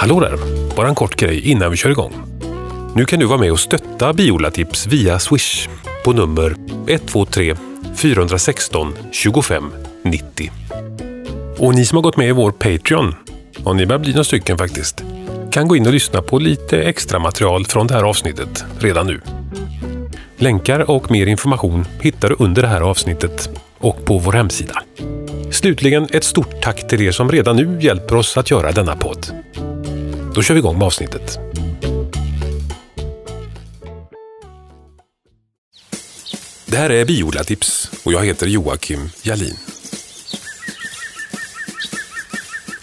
Hallå där! Bara en kort grej innan vi kör igång. Nu kan du vara med och stötta Biola-tips via Swish på nummer 123 416 25 90. Och ni som har gått med i vår Patreon, och ni börjar bli några stycken faktiskt, kan gå in och lyssna på lite extra material från det här avsnittet redan nu. Länkar och mer information hittar du under det här avsnittet och på vår hemsida. Slutligen ett stort tack till er som redan nu hjälper oss att göra denna podd. Då kör vi igång med avsnittet. Det här är Biodlatips och jag heter Joakim Jalin.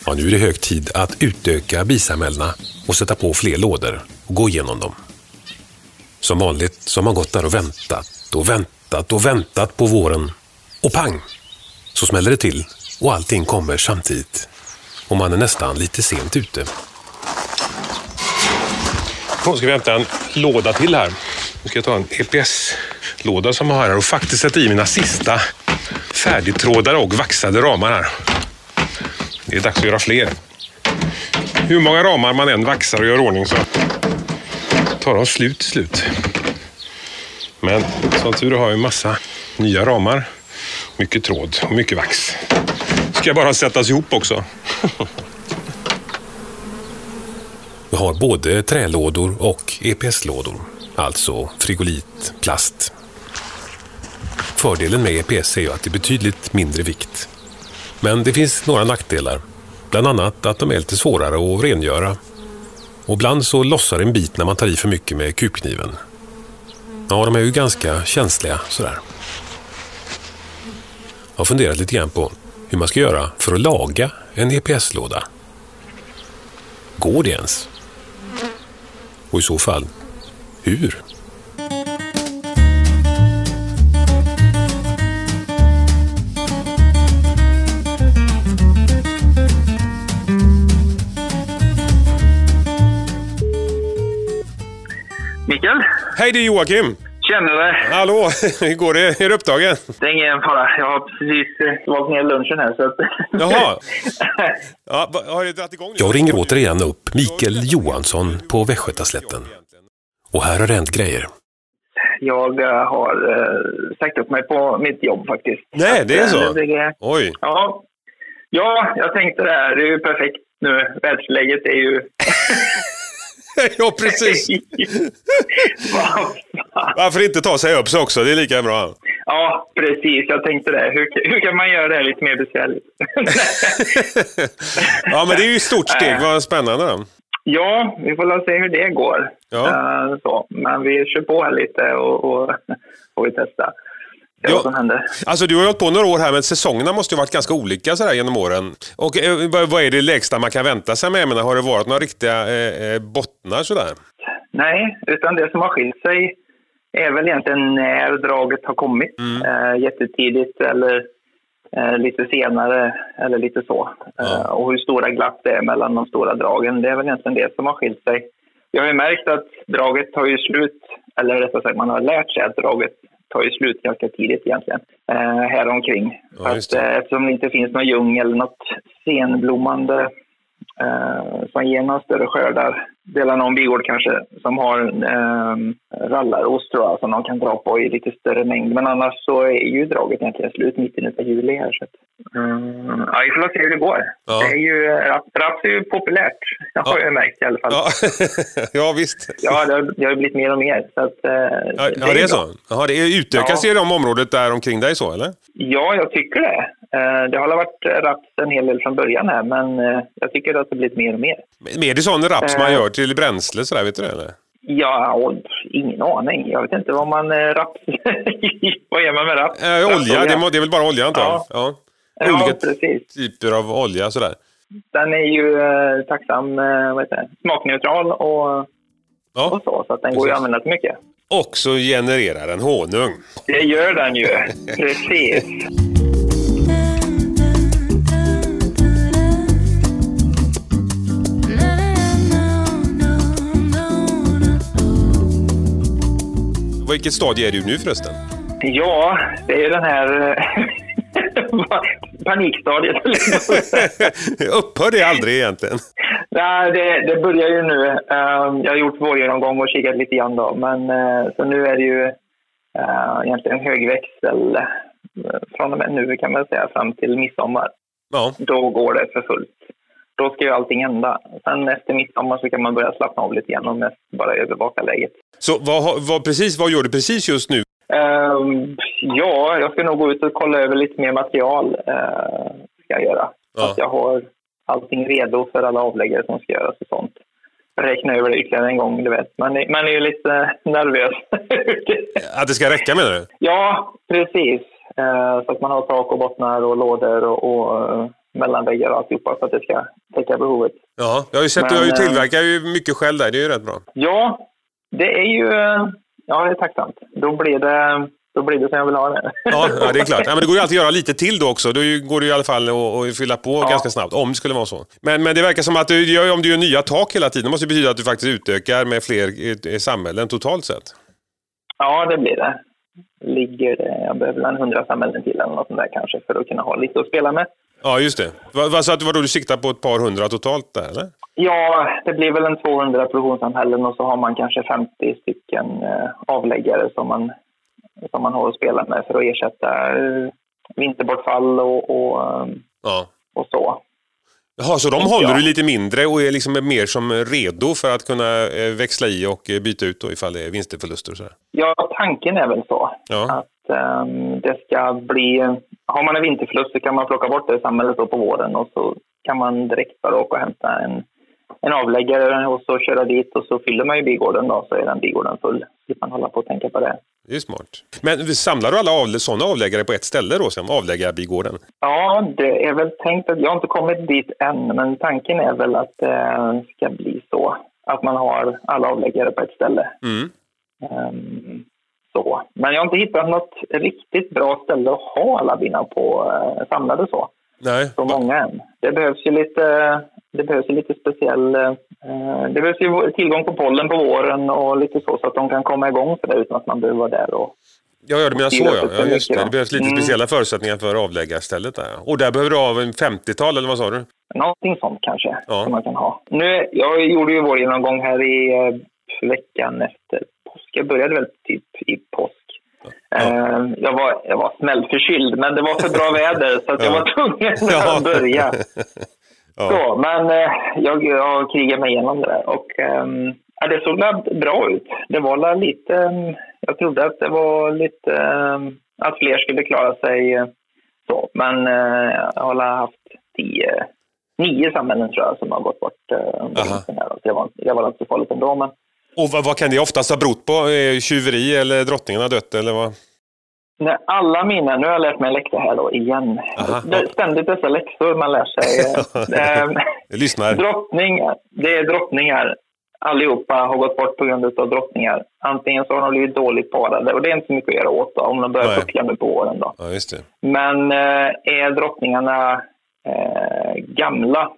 Ja, nu är det hög tid att utöka bisamhällena och sätta på fler lådor och gå igenom dem. Som vanligt så har man gått där och väntat och väntat och väntat på våren. Och pang! Så smäller det till och allting kommer samtidigt. Och man är nästan lite sent ute. Nu ska vi hämta en låda till här. Nu ska jag ta en EPS-låda som jag har här och faktiskt sätta i mina sista färdigtrådade och vaxade ramar här. Det är dags att göra fler. Hur många ramar man än vaxar och gör ordning så tar de slut till slut. Men som tur har jag en massa nya ramar, mycket tråd och mycket vax. Ska bara sättas ihop också. Vi har både trälådor och EPS-lådor, alltså frigolit, plast. Fördelen med EPS är ju att det är betydligt mindre vikt. Men det finns några nackdelar. Bland annat att de är lite svårare att rengöra. Och ibland så lossar en bit när man tar i för mycket med kupkniven. Ja, de är ju ganska känsliga sådär. Jag har funderat lite grann på hur man ska göra för att laga en EPS-låda. Går det ens? Och i så fall, hur? Mikael? Hej, det är Joakim! Känner dig? Hallå! Hur går det? Är du upptagen? Det är ingen fara. Jag har precis eh, svalt ner lunchen här. Så att... Jaha. Ja, har det dragit igång nu? Jag ringer återigen upp Mikael Johansson på Västgötaslätten. Och här har det hänt grejer. jag eh, har uh, sagt upp mig på mitt jobb faktiskt. Nej, det är Att, så? eh, det- Oj! ja. ja, jag tänkte det här. Det är ju perfekt nu. Världsläget är ju... ja, precis! Varför inte ta sig upp så också? Det är lika bra. ja, precis. Jag tänkte det. Hur, hur kan man göra det lite mer besvärligt? Ja, men det är ju ett stort steg. Vad spännande. då. Ja, vi får se hur det går. Ja. Eh, så. Men vi kör på här lite och, och får vi testa. Se Ja. vad som händer. Alltså, du har ju hållit på några år här, men säsongerna måste ju varit ganska olika sådär genom åren. Och eh, vad- är det lägsta man kan vänta sig med? Jag menar, har det varit några riktiga eh, eh, bottnar sådär? Nej, utan det som har skilt sig är väl egentligen när draget har kommit. Eh, jättetidigt eller eh, lite senare eller lite så. Eh, och hur stora glapp det är mellan de stora dragen. Det är väl egentligen det som har skilt sig. Jag har ju märkt att draget tar ju slut, eller rättare sagt man har lärt sig att draget tar ju slut ganska tidigt egentligen, eh, här omkring. Ja, att, eh, eftersom det inte finns någon ljung eller något senblommande eh, som ger några större skördar. Delar någon bigård kanske som har eh, rallarost tror jag, som de kan dra på i lite större mängd. Men annars så är ju draget egentligen slut mitten av juli här. Så att, mm, ja, vi får se hur det går. Ja. Det är ju, raps, raps är ju populärt, det har Ja. jag märkt i alla fall. Ja, ja visst. Ja, det har, det har ju blivit mer och mer. Så att, eh, Ja, ja, det är så? Jaha, det utökas Ja. i de området där omkring dig så, eller? Ja, jag tycker det. Eh, Det har varit raps en hel del från början här, men eh, jag tycker att det har blivit mer och mer. Är det sån raps man Eh. gör till bränsle sådär, vet du det eller? Ja, och ingen aning. Jag vet inte vad man raps... vad gör man med raps? Eh, olja, Rapsolja. det, må, det är väl bara olja antar jag? Ja. Ja. Ja, Olika precis. typer av olja sådär. Den är ju eh, tacksam, eh, vad heter det, smakneutral och, Ja. och så, så att den går ju att Precis. använda till mycket. Och så genererar den honung. Det gör den ju. Precis. Vilket stadie är du nu förresten? Ja, det är den här eh, panikstadiet. Upphör det aldrig egentligen? Nej, det, det börjar ju nu. Uh, jag har gjort vårgenomgång och kikat lite grann då, men uh, så nu är det ju uh, egentligen högväxel från och med nu kan man säga fram till midsommar. Ja. Då går det för fullt. Då ska ju allting hända. Sen efter midsommar så kan man börja slappna av lite grann och mest bara övervaka läget. Så vad, vad, precis, vad gör du precis just nu? Uh, ja, jag ska nog gå ut och kolla över lite mer material. Uh, ska jag göra. Ja. Att jag har allting redo för alla avläggare som ska göras och sånt. Räkna över det ytterligare en gång, du vet. Man är, man är ju lite nervös. att det ska räcka menar du? Ja, precis. Uh, så att man har tak och bottnar och lådor och, och uh, mellanväggar och alltihopa för att det ska täcka behovet. Ja, jag har ju sett att du har ju eh, tillverkar ju mycket själv där. Det är ju rätt bra. Ja, det är ju... Ja, det är tacksamt. Då blir det då blir det som jag vill ha det. Ja, ja det är klart. Ja, men det går ju alltid att göra lite till då också. Då går det i alla fall att fylla på ja. ganska snabbt, om det skulle vara så. Men, men det verkar som att du gör, om du gör nya tak hela tiden, det måste betyda att du faktiskt utökar med fler samhällen totalt sett. Ja, det blir det. Ligger det, jag behöver en hundra samhällen till eller något sånt där kanske för att kunna ha lite att spela med. Ja, just det. Vad, vad, så vadå, du siktar på ett par hundra totalt där, eller? Ja, det blir väl en 200 produktionssamhällen och så har man kanske 50 stycken eh, avläggare som man som man har att spela med för att ersätta eh, vinterbortfall och, och, eh, ja. och så. Jaha, så de håller du lite mindre och är liksom mer som redo för att kunna eh, växla i och byta ut då ifall det är vinsterförluster och så? Ja, tanken är väl så. Ja. Att um, det ska bli... Har man en vinterförlust så kan man plocka bort det i samhället på våren och så kan man direkt bara åka och hämta en, en avläggare och så köra dit och så fyller man ju bigården då så är den bigården full. Slipper man hålla på och tänka på det. Det är smart. Men samlar du alla av, sådana avläggare på ett ställe då, som avläggarbigården? Ja, det är väl tänkt att, jag har inte kommit dit än, men tanken är väl att det ska bli så. Att man har alla avläggare på ett ställe. Mm. Um, så. Men jag har inte hittat något riktigt bra ställe att ha alla bina på uh, samlade så. Nej. Så många än. Det behövs ju lite, det behövs ju lite speciell... Eh, det behövs ju tillgång på pollen på våren och lite så, så att de kan komma igång för det utan att man behöver vara där och... Ja, ja du menar så ja. ja just det. det behövs lite mm. speciella förutsättningar för avläggarstället där. Och där behöver du ha en 50-tal eller vad sa du? Någonting sånt kanske, ja. som man kan ha. Nu, jag gjorde ju vår genomgång här i eh, veckan efter. Jag började väl typ i påsk. Ja. Uh, jag, var, jag var smällförkyld, men det var för bra väder så att jag var tvungen att börja. Ja. Så, men eh, jag, jag krigade mig igenom det där och eh, det såg bra ut. Det var lite, ehm, jag trodde att det var lite, eh, att fler skulle klara sig eh, så. Men eh, jag har haft tio, nio samhällen tror jag som har gått bort. Eh, det, var, det var inte så farligt ändå. Men... Och vad, vad kan det oftast ha berott på? Tjuveri eller drottningen har dött eller vad? Nej, alla mina, nu har jag lärt mig läxa här då igen. Aha, det ständigt dessa läxor man lär sig. eh, Lyssnar. Drottning, det är drottningar. Allihopa har gått bort på grund av drottningar. Antingen så har de blivit dåligt parade och det är inte så mycket att göra åt då, om de börjar puckla nu på åren. Då. Ja, Men eh, är drottningarna eh, gamla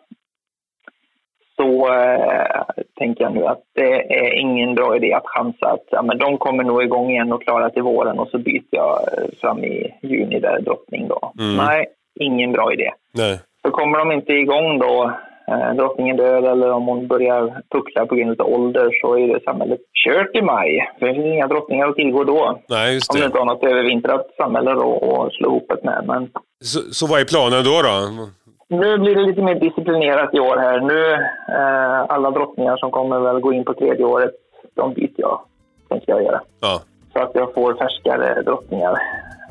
så eh, tänker jag nu att det är ingen bra idé att chansa att ja, men de kommer nog igång igen och klara till våren och så byter jag fram i juni där drottning då. Mm. Nej, ingen bra idé. Nej. Så kommer de inte igång då, eh, drottningen dör eller om hon börjar puckla på grund av ålder så är det samhället kört i maj. För det finns inga drottningar att tillgå då. Nej, just det. Om du inte har något övervintrat samhälle då att slå ihop med. Men... Så, så vad är planen då? då? Nu blir det lite mer disciplinerat i år här. Nu, eh, alla drottningar som kommer väl gå in på tredje året, de byter jag, tänker jag göra. Ja. Så att jag får färskare drottningar.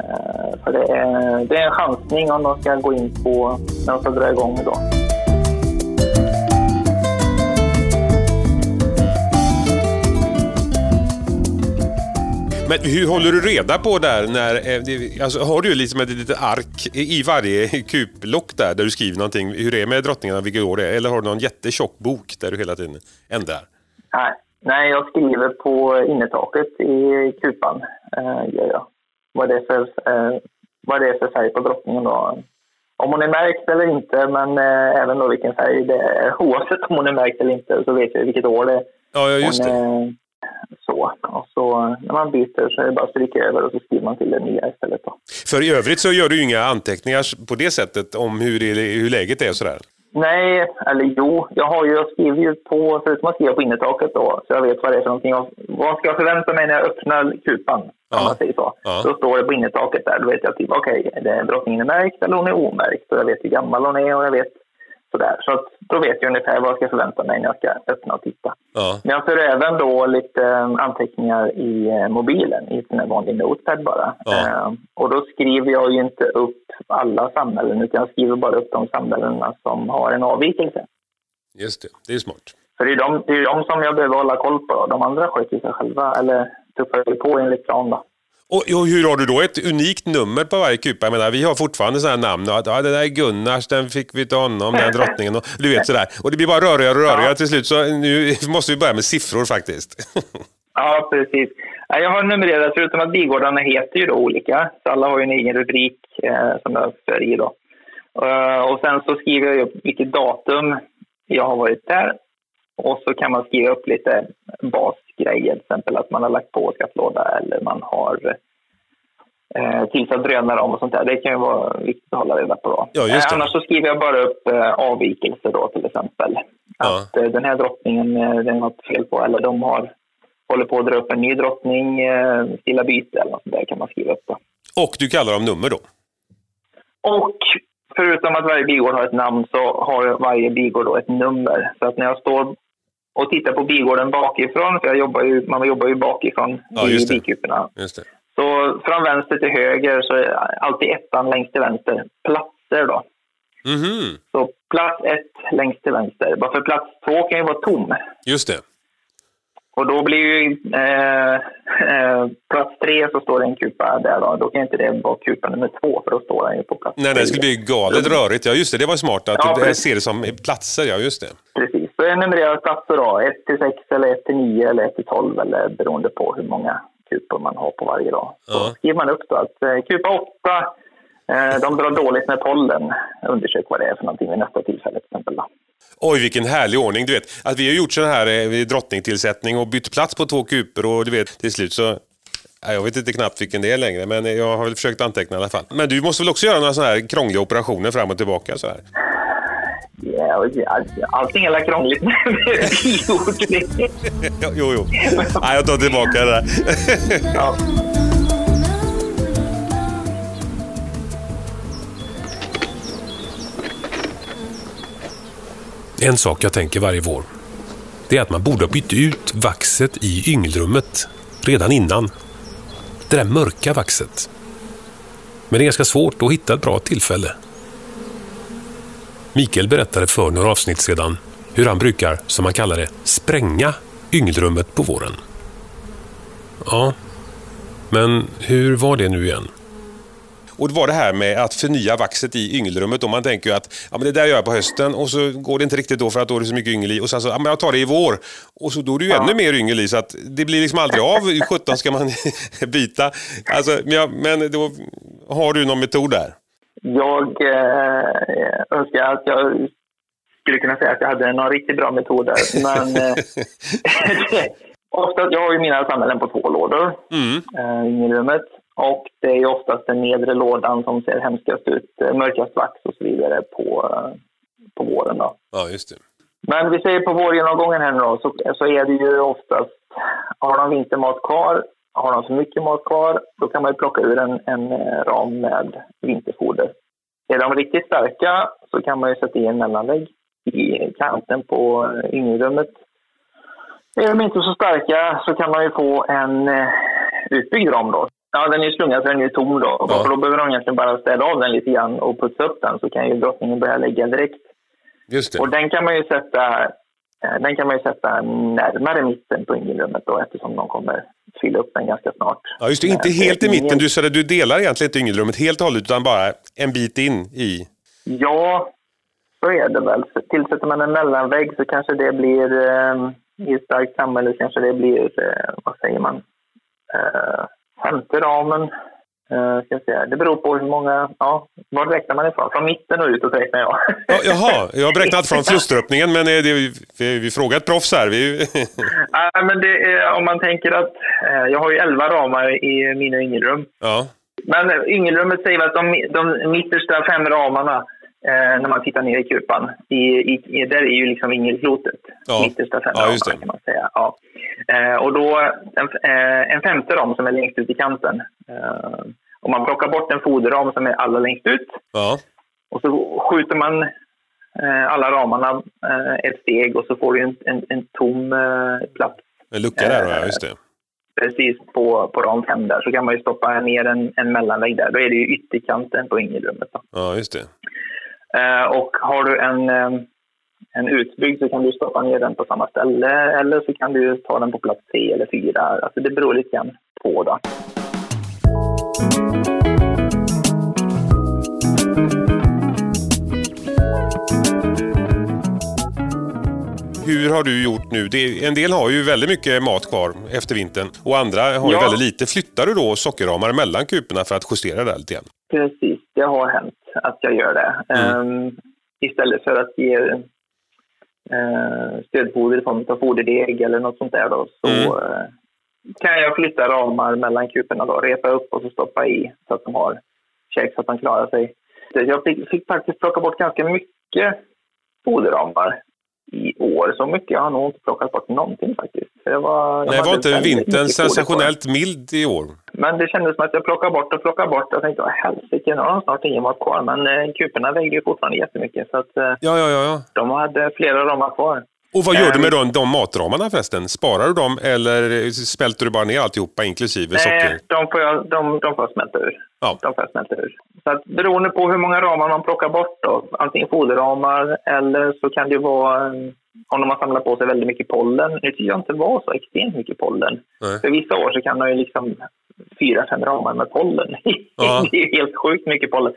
Eh, för det är, det är en chansning om de ska gå in på, när de ska dra igång då. Men hur håller du reda på där? När, eh, alltså, har du liksom ett litet ark i varje kuplock där, där du skriver någonting, hur det är med drottningarna, vilket år det är? Eller har du någon jättetjock bok där du hela tiden ändrar? Nej, Nej jag skriver på innertaket i kupan. Eh, gör jag. Vad det är för, eh, vad det är för färg på drottningen då. Om hon är märkt eller inte, men eh, även då vilken färg det är. Oavsett om hon är märkt eller inte så vet jag vilket år det är. Ja, just det. Så. Och så när man byter så är det bara att stryka över och så skriver man till det nya istället. Då. För i övrigt så gör du ju inga anteckningar på det sättet om hur, det, hur läget är sådär? Nej, eller jo, jag har ju, jag skriver ju på, förutom att skriva på innertaket då, så jag vet vad det är för någonting. Jag, vad ska jag förvänta mig när jag öppnar kupan, om Ja. man säger så. Ja. Då står det på innertaket där, då vet jag typ, okej, okay, drottningen är märkt eller hon är omärkt. Och jag vet hur gammal hon är och jag vet sådär. Så att, då vet jag ungefär vad jag ska förvänta mig när jag ska öppna och titta. Ja. Men jag för även då lite eh, anteckningar i eh, mobilen, i en vanlig notepad bara. Ja. Eh, och då skriver jag ju inte upp alla samhällen, utan jag skriver bara upp de samhällena som har en avvikelse. Just det. Det är smart. För det är de, det är de som jag behöver hålla koll på. De andra sköter sig själva, eller tuffar på enligt plan. Då. Och, och hur har du då ett unikt nummer på varje kupa? Jag menar, vi har fortfarande sådana namn. Och att, ja, det där är Gunnars, den fick vi till honom, den drottningen. Och, du vet sådär. Och det blir bara rörigare och rörigare Ja. till slut. Så nu måste vi börja med siffror faktiskt. Ja, precis. Jag har numrerat, förutom att bigårdarna heter ju då olika, så alla har ju en egen rubrik eh, som jag för i då. Eh, och sen så skriver jag upp vilket datum jag har varit där. Och så kan man skriva upp lite basgrejer, till exempel att man har lagt på skattlåda eller man har eh, tillsatt drönare om och sånt där. Det kan ju vara viktigt att hålla reda på då. Ja. Eh, annars så skriver jag bara upp eh, avvikelser då till exempel. Ja. Att eh, den här drottningen, eh, det är något fel på eller de har håller på att dra upp en ny drottning, eh, stilla byte eller något sånt där kan man skriva upp. Då. och du kallar dem nummer då? Och förutom att varje bigård har ett namn så har varje bigård då ett nummer. Så att när jag står och tittar på bigården bakifrån, för jag jobbar ju, man jobbar ju bakifrån Ja, i bikuporna. Så från vänster till höger så är alltid ettan längst till vänster. Platser då. Mhm, Så plats ett längst till vänster. Bara för plats två kan ju vara tom. just det. Och då blir ju eh, eh, plats tre så står det en kupa där då. Då kan inte det vara kupa nummer två för då står den ju på plats Nej, det skulle bli galet rörigt. Ja, just det. Det var smart att Ja, du precis. ser det som platser. Ja, just det. Precis. Så jag numrerar platser då. 1 till 6 eller 1 till 9 eller 1 till 12 eller beroende på hur många kupor man har på varje dag. Så Ja. skriver man upp då att eh, kupa 8 eh, de drar dåligt med pollen. Undersök vad det är för någonting vid nästa tillfälle till exempel. Då. Oj, vilken härlig ordning. Du vet, att vi har gjort sån här eh, drottningtillsättning och bytt plats på två kupor och du vet, till slut så... Jag vet inte knappt vilken det är längre, men jag har väl försökt anteckna i alla fall. Men du måste väl också göra några sådana här krångliga operationer fram och tillbaka så här? Allting är krångligt jo, jo. Nej, jag tar tillbaka det där. ja. En sak jag tänker varje vår. Det är att man borde ha bytt ut vaxet i yngelrummet redan innan. Det där mörka vaxet. Men det är ganska svårt att hitta ett bra tillfälle. Mikael berättade för några avsnitt sedan hur han brukar, som han kallar det, spränga yngelrummet på våren. Ja, men hur var det nu igen? Och det var det här med att förnya vaxet i yngelrummet. Och man tänker ju att ja, men det där gör jag på hösten och så går det inte riktigt då för att då är det så mycket yngel i. Och sen så, ja, men jag tar det i vår. Och så då är det ju ännu mer yngel i så att det blir liksom aldrig av. Hur sjutton ska man byta? Alltså, men, jag, men då har du någon metod där? Jag eh, önskar att jag skulle kunna säga att jag hade någon riktigt bra metod där. Men eh, ofta, jag har ju mina samhällen på två lådor Mm. eh, i rummet. Och det är oftast den nedre lådan som ser hemskast ut, eh, mörkast vax och så vidare på, eh, på våren. Då. Ja, just det. Men vi säger på vårgenomgången här nu då, så, så är det ju oftast, har de vintermat kvar, har de för mycket mat kvar, då kan man ju plocka ur en, en eh, ram med vinterfoder. Är de riktigt starka så kan man ju sätta i en mellanvägg i kanten på yngelrummet. Är de inte så starka så kan man ju få en utbyggd ram då. Ja, den är ju slungad så den är ju tom då. Ja. För då behöver de egentligen bara städa av den lite grann och putsa upp den så kan ju drottningen börja lägga direkt. Just det. Och den kan man ju sätta, eh, den kan man ju sätta närmare mitten på yngelrummet då eftersom de kommer fylla upp den ganska snart. Ja, just det. Inte helt i mitten. Du sa det, du delar egentligen inte yngelrummet helt och hållet utan bara en bit in i... Ja, så är det väl. Så Tillsätter man en mellanvägg så kanske det blir, eh, i ett starkt samhälle så kanske det blir, eh, vad säger man, femte ramen. Eh, ska säga. Det beror på hur många, ja, var räknar man ifrån? Från mitten och utåt räknar jag. Ja, jaha, jag har beräknat från flusteröppningen men eh, det, vi, vi frågar ett proffs här. Vi, Nej, men är, om man tänker att eh, jag har ju elva ramar i mina yngelrum. ja, Men yngelrummet säger att de, de mittersta fem ramarna eh, när man tittar ner i kupan. I, i, där är ju liksom ingelklotet, Ja. mittersta fem Ja, kan man säga. Ja. Eh, och då en, eh, en femte ram som är längst ut i kanten. Eh, om man plockar bort en foderram som är allra längst ut Ja. och så skjuter man eh, alla ramarna eh, ett steg och så får du en, en, en tom eh, plats En lucka där, ja, just det. precis på, på ram fem där. Så kan man ju stoppa ner en, en mellanvägg där. Då är det ju ytterkanten på ingelrummet. Då. Ja, just det. Eh, och har du en, eh, en utbyggd så kan du stoppa ner den på samma ställe eller så kan du ta den på plats tre eller fyra. Alltså det beror lite grann på. Då. Hur har du gjort nu? Det, en del har ju väldigt mycket mat kvar efter vintern och andra har ju Ja. väldigt lite. Flyttar du då sockerramar mellan kuporna för att justera det lite grann? Precis, det har hänt att jag gör det. Mm. Eh, istället för att ge eh, stödfoder i form av foderdeg eller något sånt där då, så Mm. eh, kan jag flytta ramar mellan kuporna då, repa upp och så stoppa i så att de har käk så att de klarar sig. Jag fick, fick faktiskt plocka bort ganska mycket foderramar i år. Så mycket har jag nog inte plockat bort någonting faktiskt. Det var, Nej, var inte vintern sensationellt mild i år? Men det kändes som att jag plockade bort och plockade bort. Jag tänkte, helsike, nu har de snart ingen mat kvar. Men eh, kuporna vägde ju fortfarande jättemycket. Så att, eh, Ja, ja, ja. ja. de hade flera ramar kvar. Och vad gör du med de, de matramarna förresten? Sparar du dem eller smälter du bara ner alltihopa inklusive socker? Nej, de får, jag, de, de får jag smälta ur. Ja. De får jag smälta ur. Så att, beroende på hur många ramar man plockar bort då, antingen foderramar eller så kan det vara eh, om de har samlat på sig väldigt mycket pollen. Nu tycker jag inte det var så extremt mycket pollen. Nej. För vissa år så kan man ju liksom fyra, fem ramar med pollen. Ja. det är helt sjukt mycket pollen.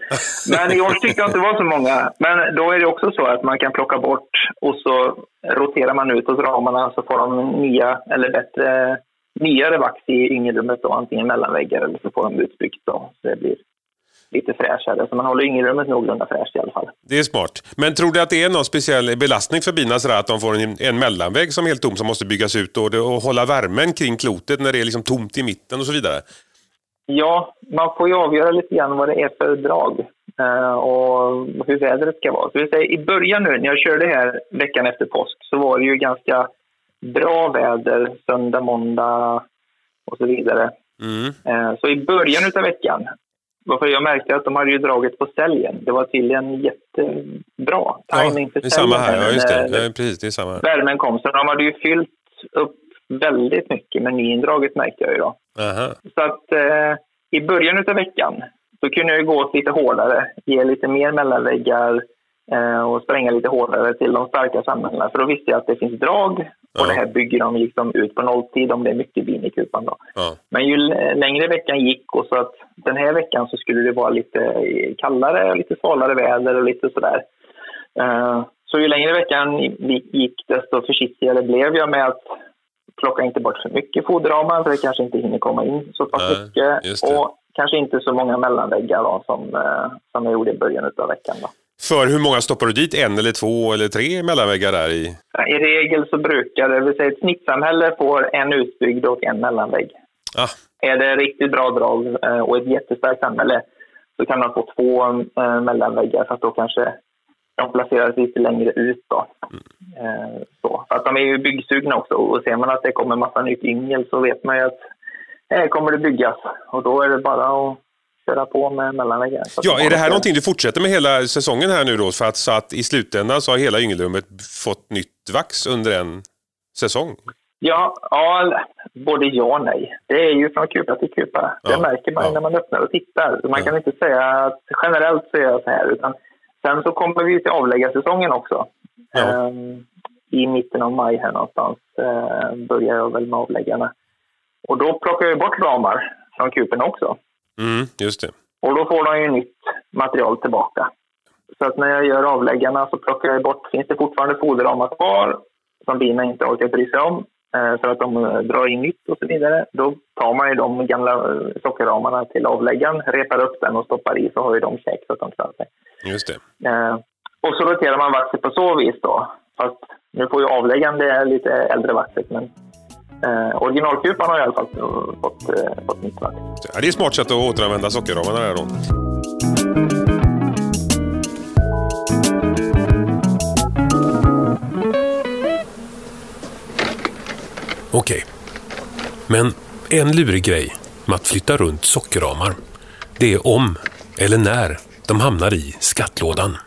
Men i år tyckte jag inte det var så många. Men då är det också så att man kan plocka bort och så roterar man ut hos ramarna så får de nya eller bättre nyare vax i yngelrummet då, antingen mellanväggar eller så får de utbyggt då. Så det blir lite fräschare. Så man håller yngelrummet någorlunda fräscht i alla fall. Det är smart. Men tror du att det är någon speciell belastning för bina sådär att de får en, en mellanvägg som är helt tom som måste byggas ut och, det- och hålla värmen kring klotet när det är liksom tomt i mitten och så vidare? Ja, man får ju avgöra lite grann vad det är för drag eh, och hur vädret ska vara. Så säger, I början nu, när jag körde här veckan efter påsk, så var det ju ganska bra väder söndag, måndag och så vidare. Mm. Eh, så i början av veckan, varför jag märkte att de hade ju dragit på säljen. Det var tydligen jättebra Ja, timing för det är samma säljen här. Ja, just det. när Ja, precis, det är samma här. Värmen kom, så de hade ju fyllt upp väldigt mycket med nyindraget märkte jag ju då. Aha. Så att eh, i början av veckan så kunde jag gå åt lite hårdare, ge lite mer mellanväggar eh, och spränga lite hårdare till de starka samhällena. För då visste jag att det finns drag och Ja. det här bygger de liksom ut på nolltid om det är mycket bin i kupan. Då. Ja. Men ju längre veckan gick och så att den här veckan så skulle det vara lite kallare, lite svalare väder och lite sådär. Eh, Så ju längre veckan gi- gick desto försiktigare blev jag med att plocka inte bort för mycket foderramar för det kanske inte hinner komma in så pass Nej, mycket. Och kanske inte så många mellanväggar då, som, eh, som jag gjorde i början av veckan. Då. För hur många stoppar du dit? En eller två eller tre mellanväggar där i? I regel så brukar det, vill säga ett snittsamhälle får en utbyggd och en mellanvägg. Ah, Är det riktigt bra drag eh, och ett jättestarkt samhälle så kan man få två eh, mellanväggar för att då kanske de placeras lite längre ut. Då. Eh, så. För att de är ju byggsugna också och ser man att det kommer massa nytt yngel så vet man ju att här kommer det byggas och då är det bara att köra på med att Ja, är det här någonting du fortsätter med hela säsongen här nu då? För att, så att i slutändan så har hela yngelrummet fått nytt vax under en säsong? Ja, ja, både ja och nej. Det är ju från kupa till kupa. Det Ja, märker man ja. när man öppnar och tittar. Man Ja. kan inte säga att generellt så är jag så här. Utan sen så kommer vi till avläggarsäsongen också. Ehm, I mitten av maj här någonstans eh, börjar jag väl med avläggarna. Och då plockar jag bort ramar från kupen också. Mm, just det. Och då får de ju nytt material tillbaka. Så att när jag gör avläggarna så plockar jag bort, finns det fortfarande foderramar kvar som bina inte orkar bry sig om eh, för att de eh, drar in nytt och så vidare. Då tar man ju de gamla eh, sockerramarna till avläggaren, repar upp den och stoppar i så har ju de käk så att de klarar sig. Just det. Och så roterar man vaxet på så vis då. Fast nu får ju avläggaren det lite äldre vaxet men Eh, originalkupan har i alla fall fått, eh, fått nytt värde. Ja, det är ett smart sätt att återanvända sockerramarna där då. Okej. Men en lurig grej med att flytta runt sockerramar, det är om eller när de hamnar i skattlådan.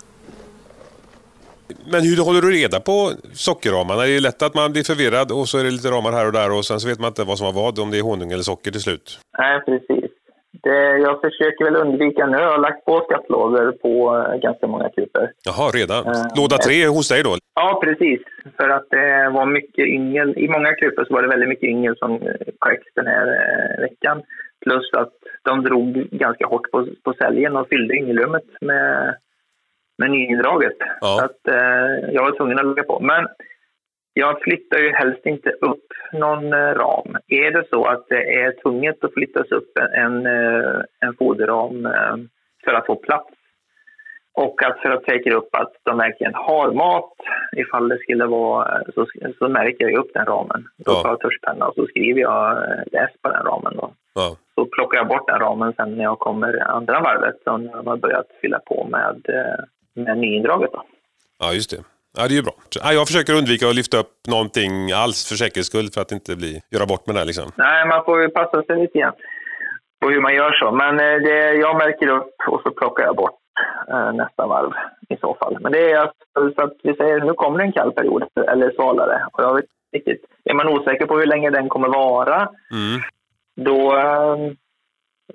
Men hur håller du reda på sockerramarna? Det är lätt att man blir förvirrad och så är det lite ramar här och där och sen så vet man inte vad som var vad, om det är honung eller socker till slut. Nej, precis. Det, jag försöker väl undvika nu. Jag har lagt på skattlådor på eh, ganska många typer. Jaha, redan? Eh, Låda tre hos dig då? Ja, precis. För att det var mycket yngel. I många kupor så var det väldigt mycket yngel som kläcks den här eh, veckan. Plus att de drog ganska hårt på, på säljen och fyllde yngelrummet med, med nyindraget. Ja. Så att eh, jag var tvungen att lägga på. Men jag flyttar ju helst inte upp någon eh, ram. Är det så att det är tvunget att flyttas upp en, eh, en foderram eh, för att få plats och att för att säkra upp att de verkligen har mat, ifall det skulle vara, så, så märker jag upp den ramen. Då Ja. tar jag tuschpenna och så skriver jag eh, läs på den ramen. Då. Ja. Så plockar jag bort den ramen sen när jag kommer andra varvet, så när har börjat fylla på med, eh, med nyindraget. Då. ja, just det. Ja, det är ju bra. Ja, jag försöker undvika att lyfta upp någonting alls för säkerhets skull för att inte bli, göra bort med det liksom. Nej, man får ju passa sig lite grann på hur man gör så. Men eh, det, jag märker upp och så plockar jag bort eh, nästa varv i så fall. Men det är alltså, så att vi säger nu kommer det en kall period eller svalare. Och jag vet riktigt. Är man osäker på hur länge den kommer vara, Mm. då eh,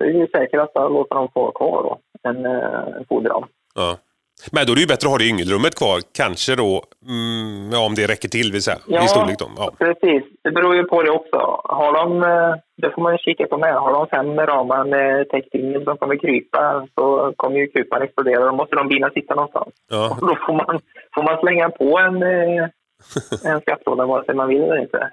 är det säkrast att låta dem få kvar då, en, en foderram. Ja. Men då är det ju bättre att ha det i yngelrummet kvar. Kanske då, mm, ja, om det räcker till vill säga, i storlek då. Ja. precis. Det beror ju på det också. Har de, eh, det får man ju kika på med, har de fem ramar med täckt yngel som kommer krypa så kommer ju kupan explodera. Då måste de bina sitta någonstans. Ja. Och då får man, får man slänga på en, eh, en skattlåda vare sig man vill eller inte.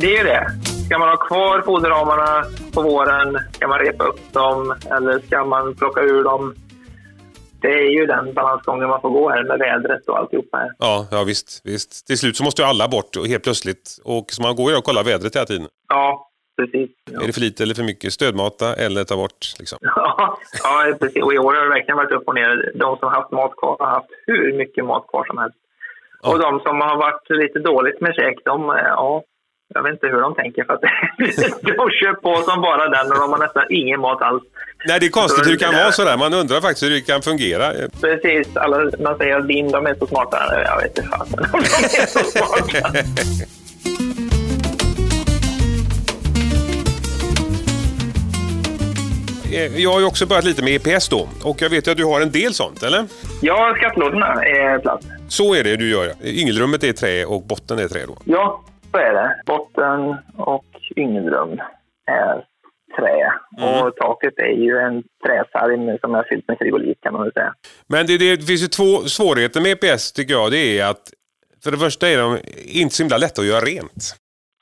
Det är ju det. Ska man ha kvar foderramarna på våren? Ska man repa upp dem? Eller ska man plocka ur dem? Det är ju den balansgången man får gå här med vädret och alltihopa här. Ja, ja visst, visst. Till slut så måste ju alla bort och helt plötsligt. Och så man går ju och kollar vädret hela tiden. Ja, precis. Ja. Är det för lite eller för mycket? Stödmata eller ta bort liksom. Ja, ja, precis. Och i år har det verkligen varit upp och ner. De som har haft mat kvar har haft hur mycket mat kvar som helst. Ja. Och de som har varit lite dåligt med käk, de, ja, jag vet inte hur de tänker för att de kör på som bara den och de har nästan ingen mat alls. Nej, det är konstigt hur det kan vara sådär. Man undrar faktiskt hur det kan fungera. Precis, alla, man säger att bin, de är så smarta. Jag vet inte om de är så smarta. Eh, Jag har ju också börjat lite med EPS då. Och jag vet ju att du har en del sånt, eller? Ja, skattlådorna är plats. Så är det du gör. Yngelrummet är trä och botten är trä då. Ja, så är det. Botten och yngelrum är trä. Mm. Och taket är ju en träsarm som är fyllt med frigolit kan man väl säga. Men det, det finns ju två svårigheter med EPS tycker jag. Det är att för det första är de inte så himla lätta att göra rent.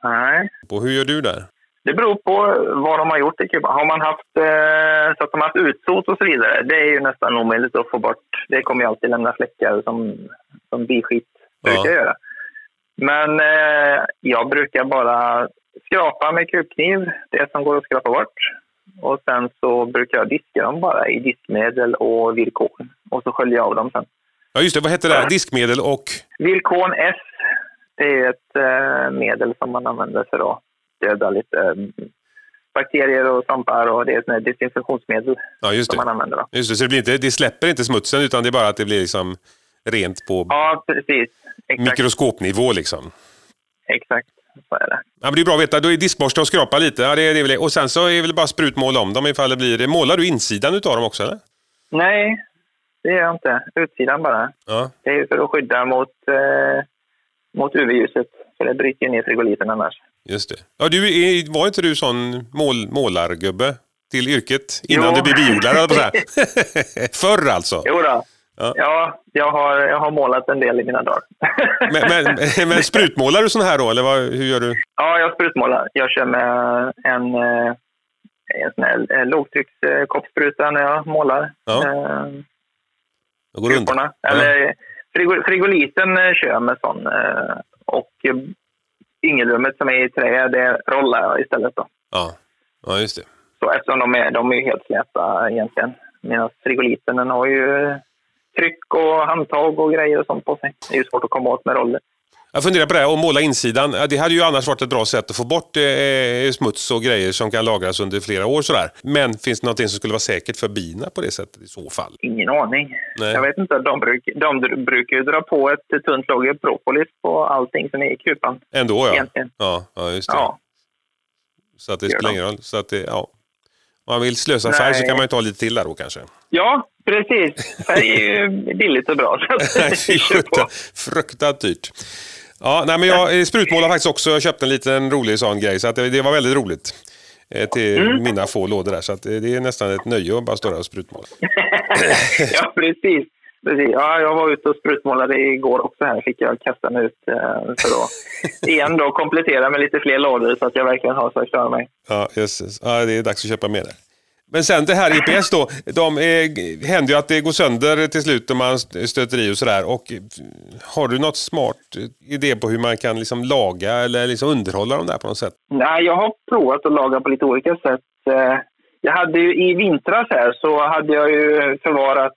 Nej, Och hur gör du där? det beror på vad de har gjort i Kuba. Har man haft eh, så att de har haft utsot och så vidare, det är ju nästan omöjligt att få bort. Det kommer ju alltid lämna fläckar som, som biskit brukar Ja. göra. Men eh, jag brukar bara skrapa med krukniv, det som går att skrapa bort. Och sen så brukar jag diska dem bara i diskmedel och virkon. Och så sköljer jag av dem sen. Ja just det, vad heter det? här? Diskmedel och... Virkon S, det är ett eh, medel som man använder för att döda lite eh, bakterier och svampar och det är ett desinfektionsmedel Ja just som man det. använder. Då. Just det, så det, blir inte, det släpper inte smutsen utan det är bara att det blir liksom rent på Ja, precis. Exakt. mikroskopnivå liksom. Exakt, så är det. Ja, men det är bra att veta. Då är diskborste och skrapa lite. Ja, det är, det väl. Och sen så är det väl bara sprutmåla om dem ifall det blir... Målar du insidan utav dem också eller? Nej, det gör jag inte. Utsidan bara. Ja. Det är ju för att skydda mot, eh, mot UV-ljuset. För det bryter ju ner frigoliten annars. Just det. Ja, du är, var inte du sån mål, målargubbe till yrket innan Jo. du blev biodlare? på. Förr alltså? Jo då. Ja. Ja, jag, har, jag har målat en del i mina dagar. Men, men, men sprutmålar du sån här då, eller vad, hur gör du? Ja, jag sprutmålar. Jag kör med en, eh, en sån här eh, lågtryckskoppspruta när jag målar. Ja. Eh, Jag går. Ja. Eller frigo, frigoliten eh, kör jag med sån. Och yngelrummet som är i trä, det rollar jag istället. Då. Ja. ja, just det. Så eftersom de är, de är helt släta egentligen. Medan frigoliten den har ju tryck och handtag och grejer och sånt på sig. Det är ju svårt att komma åt med roller. Jag funderar på det här, att måla insidan. Det hade ju annars varit ett bra sätt att få bort eh, smuts och grejer som kan lagras under flera år. Sådär. Men finns det någonting som skulle vara säkert för bina på det sättet i så fall? Ingen aning. Nej. Jag vet inte. De, bruk, de brukar ju dra på ett tunt lager propolis på allting som är i kupan. Ändå ja. Ja, ja, just det. Ja. Så att det spelar ingen roll. Så att det, ja. Om man vill slösa färg så kan man ju ta lite till där då kanske. Ja, precis. Färg är ju billigt och bra. Fruktansvärt dyrt. Ja, nej, men jag sprutmålar faktiskt också. Jag köpte en liten rolig sån grej, så att det, det var väldigt roligt. Eh, till mm. mina få lådor där, så att det är nästan ett nöje att bara stå där och sprutmåla. ja, precis. Precis. Ja, jag var ute och sprutmålade igår också. Här fick jag kasta mig ut eh, för att igen då komplettera med lite fler lådor så att jag verkligen har så köra mig. Ja, just Ja, det är dags att köpa mer där. Men sen det här IPS då, de är, händer ju att det går sönder till slut om man stöter i och sådär. Och eh, har du något smart eh, idé på hur man kan liksom laga eller liksom underhålla dem där på något sätt? Nej, jag har provat att laga på lite olika sätt. Eh, jag hade ju i vintras här så hade jag ju förvarat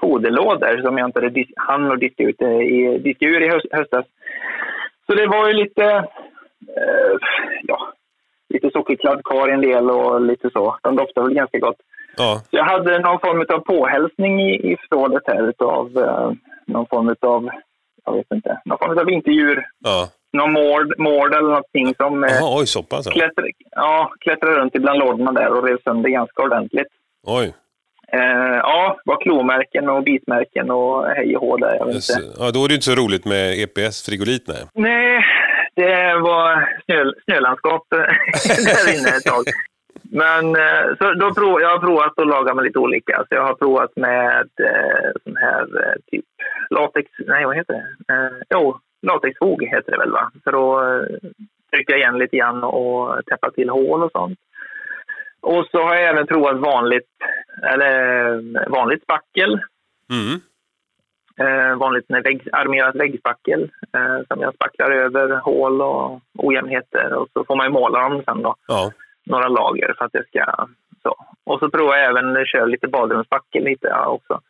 foderlådor som jag inte hade hann att diska, ut i, diska ur i höstas. Så det var ju lite, ja, lite sockerkladd i en del och lite så. De doftar väl ganska gott. Ja. Så jag hade någon form av påhälsning i, i förrådet här utav eh, någon form av, jag vet inte, någon form av vinterdjur. Ja. Någon mård, mård eller någonting som eh, Aha, oj, så pass, klättrar, ja, klättrar runt ibland lådorna där och rev sönder ganska ordentligt. Oj. Eh, ja, var klomärken och bitmärken och hej och hå där. Jag vet inte. Ja, då är det inte så roligt med EPS frigolit, nej. Nej, det var snö, snölandskap där inne ett tag. Men eh, så då prov, jag har provat att laga med lite olika. Så jag har provat med eh, sån här eh, typ latex, nej vad heter det? Eh, jo, latexfog heter det väl va? För att eh, trycka igen lite grann och täppa till hål och sånt. Och så har jag även provat vanligt, eller vanligt spackel. Mm. Eh, vanligt med vägg, armerat väggspackel eh, som jag spacklar över hål och ojämnheter och så får man ju måla dem sen då. Ja. Några lager för att det ska så. Och så provar jag även att köra lite badrumsspackel lite ja, också.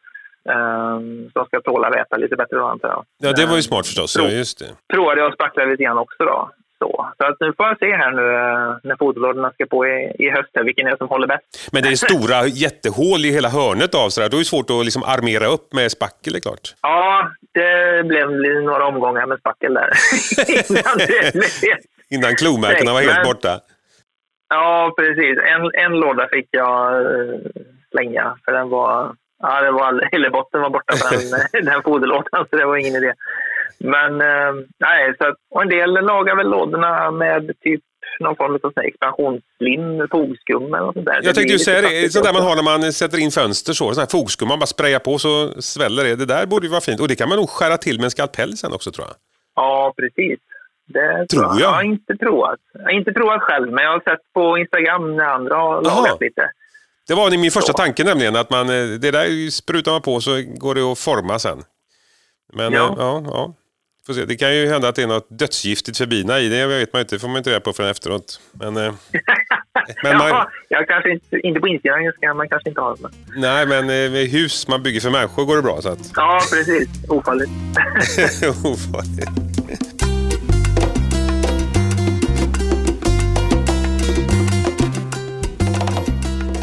Eh, som ska tåla väta lite bättre då antar jag. Ja, det var ju smart förstås. Prov, ja, just det. Provade jag att spackla lite grann också då. Så, så att nu får jag se här nu eh, när foderlådorna ska på i, i höst, här, vilken är som håller bäst. Men det är stora jättehål i hela hörnet av sådär. Då är det svårt att liksom armera upp med spackel, det är klart. Ja, det blev några omgångar med spackel där. Innan, Innan klomärkena var helt borta. Ja, precis. En, en låda fick jag uh, slänga, för den var... Ja, det var, hela botten var borta på den, den foderlådan, så det var ingen idé. Men eh, nej, så att, och en del lagar väl lådorna med typ någon form av expansionslim, fogskum eller något sånt där. Jag tänkte ju säga det, sånt där man har när man sätter in fönster så, sån här fogskum, man bara sprayar på så sväller det. Det där borde ju vara fint. Och det kan man nog skära till med en skalpell sen också tror jag. Ja, precis. Det tror jag. jag. har inte provat. Jag har inte provat själv, men jag har sett på Instagram när andra har lagat lite. Det var min första så. tanke nämligen, att man, eh, det där sprutar man på så går det att forma sen. Men ja, eh, ja. ja. Får se. Det kan ju hända att det är något dödsgiftigt för bina i det. vet man inte. Det får man inte reda på förrän efteråt. Men, eh, men man, ja, jag kanske inte, inte på Instagram ska man kanske inte ha det. Nej, men eh, hus man bygger för människor går det bra. Så att... Ja, precis. Ofarligt. Ofarligt.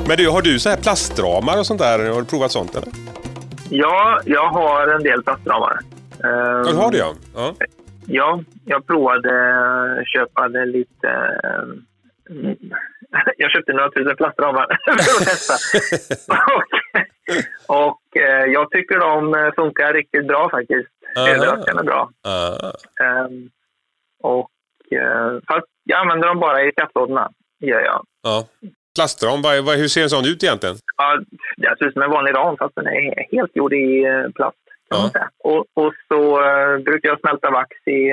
Men du, har du så här plastramar och sånt där? Har du provat sånt eller? Ja, jag har en del plastramar. Ja, du har det ja. ja. Ja, jag provade, köpade lite... Mm, jag köpte några tusen plastramar för att testa. och, och eh, jag tycker de funkar riktigt bra faktiskt. Överraskande bra. Um, och, uh, fast jag använder dem bara i skattlådorna, gör jag. Ja. Plastram, hur ser en sån ut egentligen? Ja, det ser ut som en vanlig ram fast den är helt gjord i eh, plast. Ja. Och, och, så uh, brukar jag smälta vax i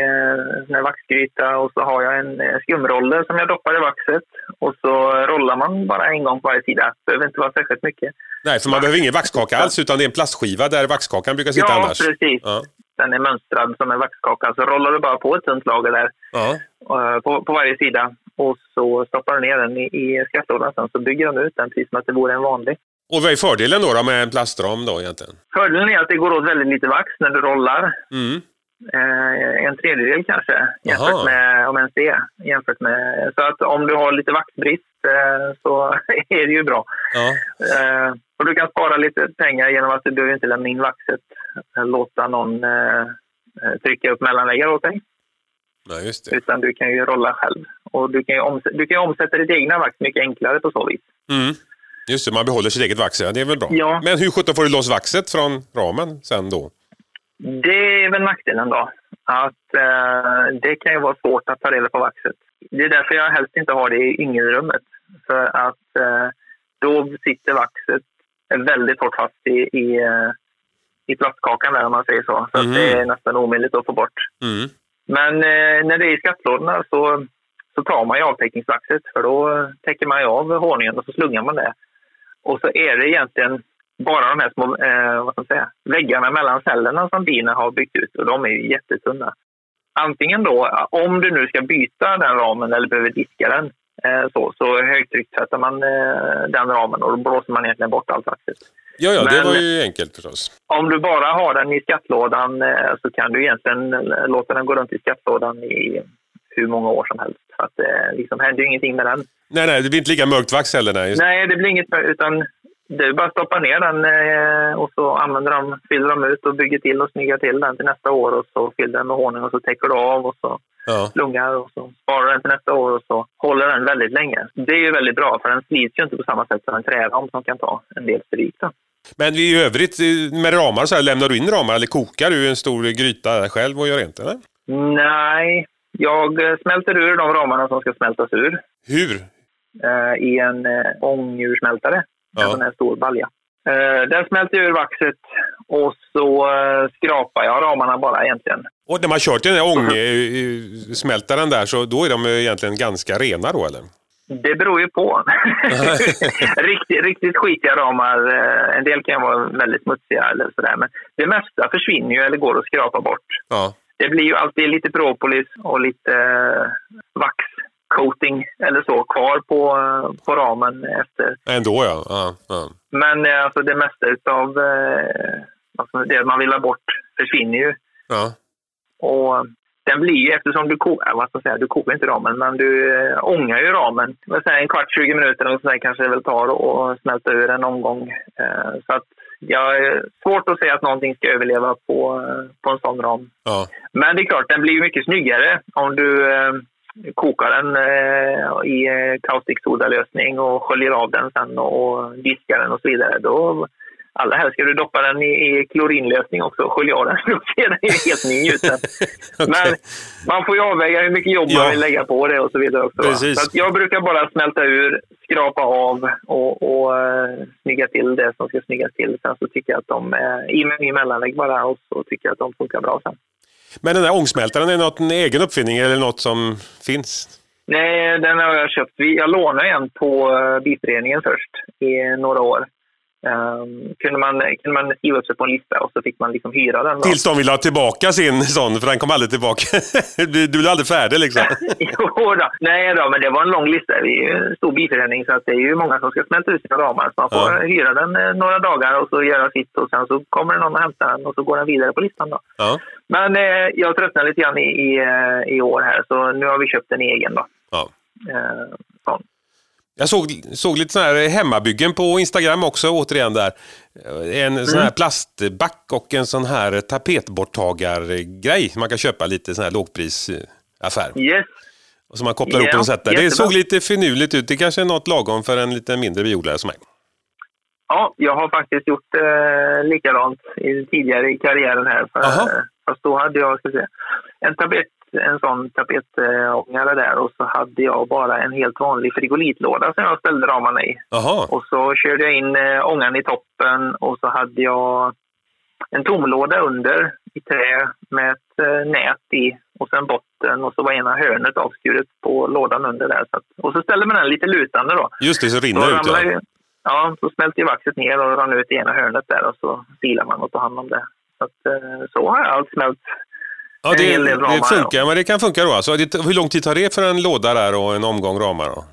en vaxgryta och så har jag en uh, skumroller som jag doppar i vaxet. Och så rollar man bara en gång på varje sida. Det behöver inte vara särskilt mycket. Nej, för man behöver ingen vaxkaka alls utan det är en plastskiva där vaxkakan brukar sitta ja, annars. Precis. Ja, precis. Den är mönstrad som en vaxkaka. Så rollar du bara på ett tunt lager där ja. på, på varje sida. Och så stoppar du ner den i, i skattlådan sen så bygger de ut den precis som att det vore en vanlig. Och vad är fördelen då, då med en plastram då egentligen? Fördelen är att det går åt väldigt lite vax när du rollar. Mm. Eh, en tredjedel kanske, jämfört med, om ens det. Jämfört med, så att om du har lite vaxbrist eh, så är det ju bra. Ja. Eh, och du kan spara lite pengar genom att du behöver inte lämna in vaxet. Låta någon eh, trycka upp mellanläggare åt dig. Nej, just det. Utan du kan ju rolla själv. Och du kan ju omsätta, du kan omsätta ditt egna vax mycket enklare på så vis. Mm. Just det, man behåller sitt eget vax, ja. Det är väl bra. Ja. Men hur sjutton får du loss vaxet från ramen sen då? Det är väl nackdelen då. Att eh, det kan ju vara svårt att ta reda på vaxet. Det är därför jag helst inte har det i yngelrummet. För att eh, då sitter vaxet väldigt hårt fast i, i, eh, i plastkakan där om man säger så. Så Mhm. att det är nästan omöjligt att få bort. Mm. Men eh, när det är i skattlådorna så, så tar man ju avtäckningsvaxet för då täcker man ju av honungen och så slungar man det. Och så är det egentligen bara de här små eh, vad ska man säga, väggarna mellan cellerna som bina har byggt ut och de är ju jättetunna. Antingen då, om du nu ska byta den ramen eller behöver diska den, eh, så, så högtryckstvättar man eh, den ramen och då blåser man egentligen bort allt vaxet. Ja, ja, det var ju enkelt förstås. Om du bara har den i skattlådan eh, så kan du egentligen låta den gå runt i skattlådan i hur många år som helst. För att det liksom händer ju ingenting med den. Nej, nej, det blir inte lika mörkt vax heller. Nej. Just... Nej, det blir inget utan det är bara att stoppa ner den eh, och så använder de, fyller de ut och bygger till och snyggar till den till nästa år och så fyller den med honung och så täcker du av och så Ja. slungar och så sparar den till nästa år och så håller den väldigt länge. Det är ju väldigt bra för den slits ju inte på samma sätt som en träram som kan ta en del stryk. Men i övrigt eh, med ramar så här, lämnar du in ramar eller kokar du en stor gryta själv och gör rent eller? Nej, jag eh, smälter ur de ramarna som ska smältas ur. Hur? eh, i en eh, ångursmältare. Ja. En sån här stor balja. Den smälter ur vaxet och så skrapar jag ramarna bara egentligen. Och när man kört den där ångsmältaren där så då är de egentligen ganska rena då eller? Det beror ju på. riktigt, riktigt skitiga ramar, en del kan vara väldigt smutsiga eller sådär. Men det mesta försvinner ju eller går att skrapa bort. Ja. Det blir ju alltid lite propolis och lite eh, vaxcoating eller så kvar på, eh, på ramen efter Ändå ja. ja, ja. Men eh, alltså det mesta av alltså det man vill ha bort försvinner ju. ja. Och den blir ju, eftersom du kokar, vad ska säga, du kokar inte ramen, men du eh, ångar ju ramen. Säger, en kvart, 20 minuter och så kanske det väl tar att smälta ur en omgång. Eh, så att jag är svårt att säga att någonting ska överleva på, eh, på en sån ram. ja. Men det är klart, den blir mycket snyggare om du eh, kokar den eh, i eh, kaustiksodalösning och sköljer av den sen och, och diskar den och så vidare. Då, allra helst ska du doppa den i, i klorinlösning också och skölja av den. Då ser den ju helt ny ut sen. Men man får ju avväga hur mycket jobb Ja. man vill lägga på det och så vidare också. Så jag brukar bara smälta ur, skrapa av och, och uh, snygga till det som ska snyggas till. Sen så tycker jag att de, uh, i med mellanlägg bara och så tycker jag att de funkar bra sen. Men den där ångsmältaren, är det något en egen uppfinning eller något som finns? Nej, den har jag köpt. Jag lånade en på uh, Bilföreningen först i några år. Um, kunde, man, kunde man skriva upp sig på en lista och så fick man liksom hyra den. Tills de vill ha tillbaka sin sån, för den kom aldrig tillbaka. du, du blir aldrig färdig liksom. jo då. Nej då, men det var en lång lista. Vi är en stor bilförening så att det är ju många som ska smälta ut sina ramar. Så man får Ja. hyra den eh, några dagar och så göra sitt och sen så kommer det någon och hämtar den och så går den vidare på listan. Då. Ja. Men eh, jag tröttnade lite grann i, i, eh, i år här så nu har vi köpt en egen. Då. Ja. Eh, sån. Jag såg, såg lite sådana här hemmabyggen på Instagram också, återigen där. En sån här plastback och en sån här tapetborttagargrej. Man kan köpa lite sån här lågprisaffär. Yes. Och som man kopplar ihop Ja, på något sätt. Där. Det såg lite finurligt ut. Det kanske är något lagom för en lite mindre biodlare som mig. Ja, jag har faktiskt gjort eh, likadant i, tidigare i karriären här. För, Aha. eh, fast då hade jag ska se, en, tapet, en sån tapetångare där och så hade jag bara en helt vanlig frigolitlåda som jag ställde ramarna i. Jaha, Och så körde jag in eh, ångan i toppen och så hade jag en tomlåda under i trä med ett eh, nät i och sen botten och så var ena hörnet avskuret på lådan under där. Så att, och så ställde man den lite lutande då. just det, så rinner ut ja. ju, ja, så smälter ju vaxet ner och rann ut i ena hörnet där och så silar man och tar hand om det. Så, att, eh, så har jag allt smält. Ja, en det, hel del ramar, det funkar, men det kan funka då alltså. Det, hur lång tid tar det för en låda där och en omgång ramar då?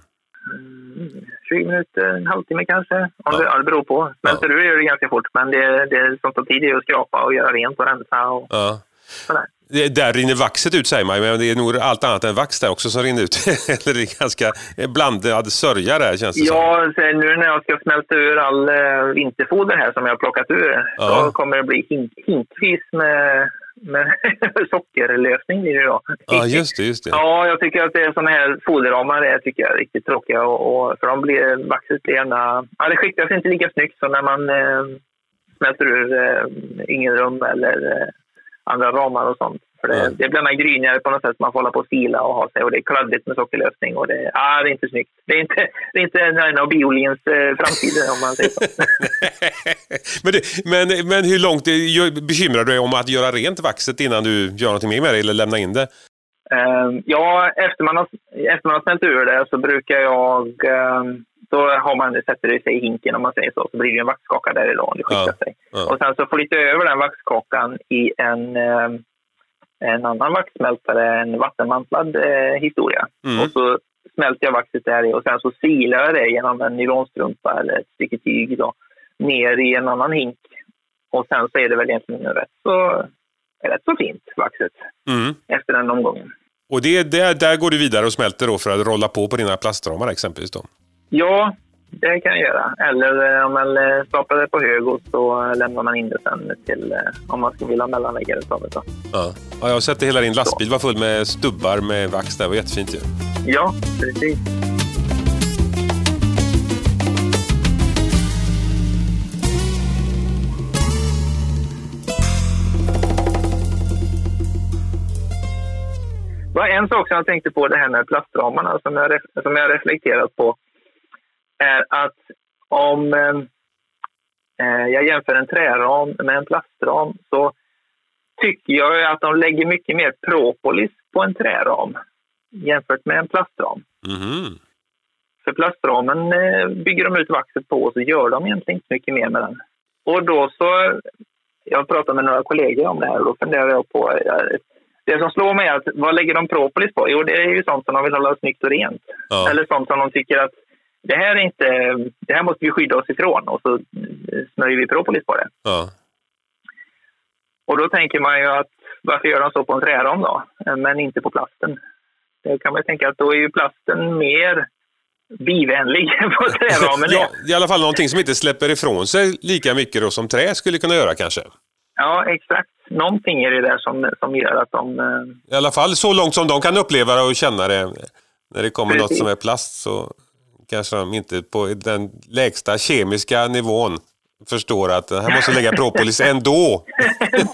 Mm, 20 minuter, en halvtimme kanske. Om ja. det, ja, det beror på. Smälter ja. ur gör det ganska fort, men det, det som tar tid är att skrapa och göra rent och rensa. Och ja. Det, där rinner vaxet ut säger man, men det är nog allt annat än vax där också som rinner ut. Eller det är ganska blandad sörja där känns det Ja, som. nu när jag ska smälta ur all äh, vinterfoder här som jag har plockat ur, ja. då kommer det bli hink, hinkvis med med sockerlösning blir det då. Ja, just det, just det. Ja, jag tycker att det är sådana här foderramar det tycker jag är riktigt tråkiga. Och, och, för de blir, vaxet blir gärna... Ja, det skiktas inte lika snyggt som när man eh, smälter ur eh, yngelrum eller eh, andra ramar och sånt. För det, mm. det blir grynigare på något sätt. Man får hålla på och fila och ha sig och det är kladdigt med sockerlösning. Och det, ah, det är inte snyggt. Det är inte, det är inte en av biolins eh, framtid om man säger så. men, det, men, men hur långt bekymrar du dig om att göra rent vaxet innan du gör någonting mer med det eller lämna in det? Uh, ja, efter man, har, efter man har smält ur det så brukar jag uh, då har man, sätter det sig i hinken om man säger så, så blir det en vaxkaka därifrån. Det skickar ja, sig. Ja. Och sen så flyttar jag över den vaxkakan i en, eh, en annan vaxsmältare, en vattenmantlad eh, historia. Mm. Och så smälter jag vaxet där i och sen så silar jag det genom en nylonstrumpa eller ett stycke tyg då, ner i en annan hink. Och sen så är det väl egentligen rätt så, rätt så fint, vaxet, mm. efter den omgången. Och det, det, där går du vidare och smälter då för att rolla på på dina plastramar exempelvis? Då. Ja, det kan jag göra. Eller eh, om man eh, staplar det på hög och så lämnar man in det sen till eh, om man skulle vilja ha mellanläggare utav Ja. ja, jag har sett det hela din lastbil var full med stubbar med vax där. Det var jättefint ju. Ja, precis. Det en sak som jag tänkte på, det här med plastramarna, som jag, som jag reflekterat på är att om eh, jag jämför en träram med en plastram så tycker jag att de lägger mycket mer propolis på en träram jämfört med en plastram. Mm. För plastramen eh, bygger de ut vaxet på och så gör de egentligen inte mycket mer med den. Och då så, jag pratade med några kollegor om det här och då funderar jag på, det som slår mig är att vad lägger de propolis på? Jo, det är ju sånt som de vill hålla snyggt och rent. Ja. Eller sånt som de tycker att det här, är inte, det här måste vi skydda oss ifrån och så smörjer vi propolis på det. Ja. Och då tänker man ju att varför gör de så på en träram då, men inte på plasten? Det kan man tänka att då är ju plasten mer bivänlig på träramen. ja, I alla fall någonting som inte släpper ifrån sig lika mycket då som trä skulle kunna göra kanske. Ja, exakt. Någonting är det där som, som gör att de... Eh, I alla fall så långt som de kan uppleva det och känna det. När det kommer Precis. något som är plast så kanske de inte på den lägsta kemiska nivån förstår att här måste lägga propolis ändå.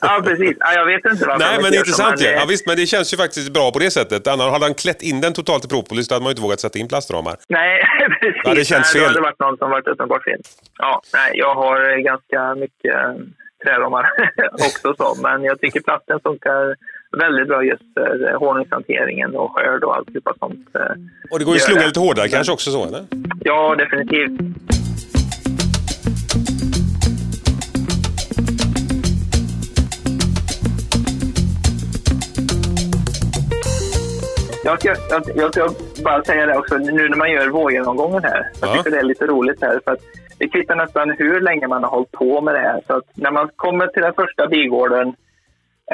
ja, precis. Ja, jag vet inte varför. Nej, men intressant ju. Ja, visst, men det känns ju faktiskt bra på det sättet. Annars hade han klätt in den totalt i propolis, då hade man ju inte vågat sätta in plastramar. Nej, precis. Ja, det känns fel. Det hade varit någon som varit uppenbart fel. Ja, nej, jag har ganska mycket träramar också så, men jag tycker plasten funkar väldigt bra just för eh, honungshanteringen och skörd och allt sånt. Eh, och det går ju att slunga lite hårdare kanske också så, eller? Ja, definitivt. Jag ska, jag, jag ska bara säga det också, nu när man gör vårgenomgången här. Jag tycker det är lite roligt här. För att det kvittar nästan hur länge man har hållit på med det här. Så att när man kommer till den första bigården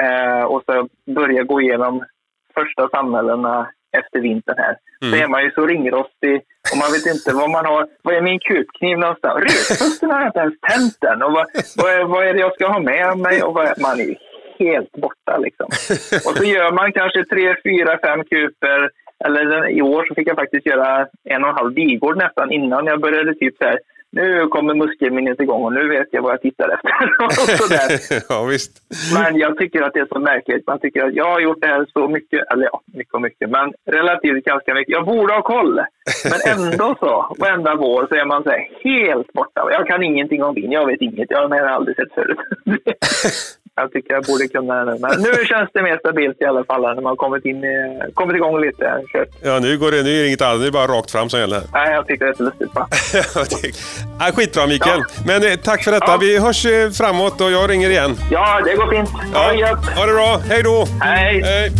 eh, och så börjar gå igenom första samhällena efter vintern här. Mm. Så är man ju så ringrostig och man vet inte vad man har. Vad är min kutkniv någonstans? Rödpusten har jag inte ens tänt den. Och vad, vad, är, vad är det jag ska ha med mig? Och vad, man är helt borta liksom. Och så gör man kanske tre, fyra, fem kuper. Eller i år så fick jag faktiskt göra en och en halv bigård nästan innan jag började typ så här nu kommer muskelminnet igång och nu vet jag vad jag tittar efter. ja, visst. Men jag tycker att det är så märkligt. Man tycker att jag har gjort det här så mycket, eller ja, mycket och mycket, men relativt ganska mycket. Jag borde ha koll, men ändå så, varenda vår så är man så helt borta. Jag kan ingenting om vin, jag vet inget, jag har aldrig sett förut. Jag tycker jag borde kunna det nu. Men nu känns det mer stabilt i alla fall när man kommit, in i, kommit igång lite. Kört. Ja, nu, går det, nu är det inget annat. Nu är det bara rakt fram som gäller. Nej, jag tycker det är så lustigt bara. ja, skitbra Mikael. Ja. Men eh, tack för detta. Ja. Vi hörs eh, framåt och jag ringer igen. Ja, det går fint. Ha ja. det. Ha det bra. Hej då. Hej. Hej.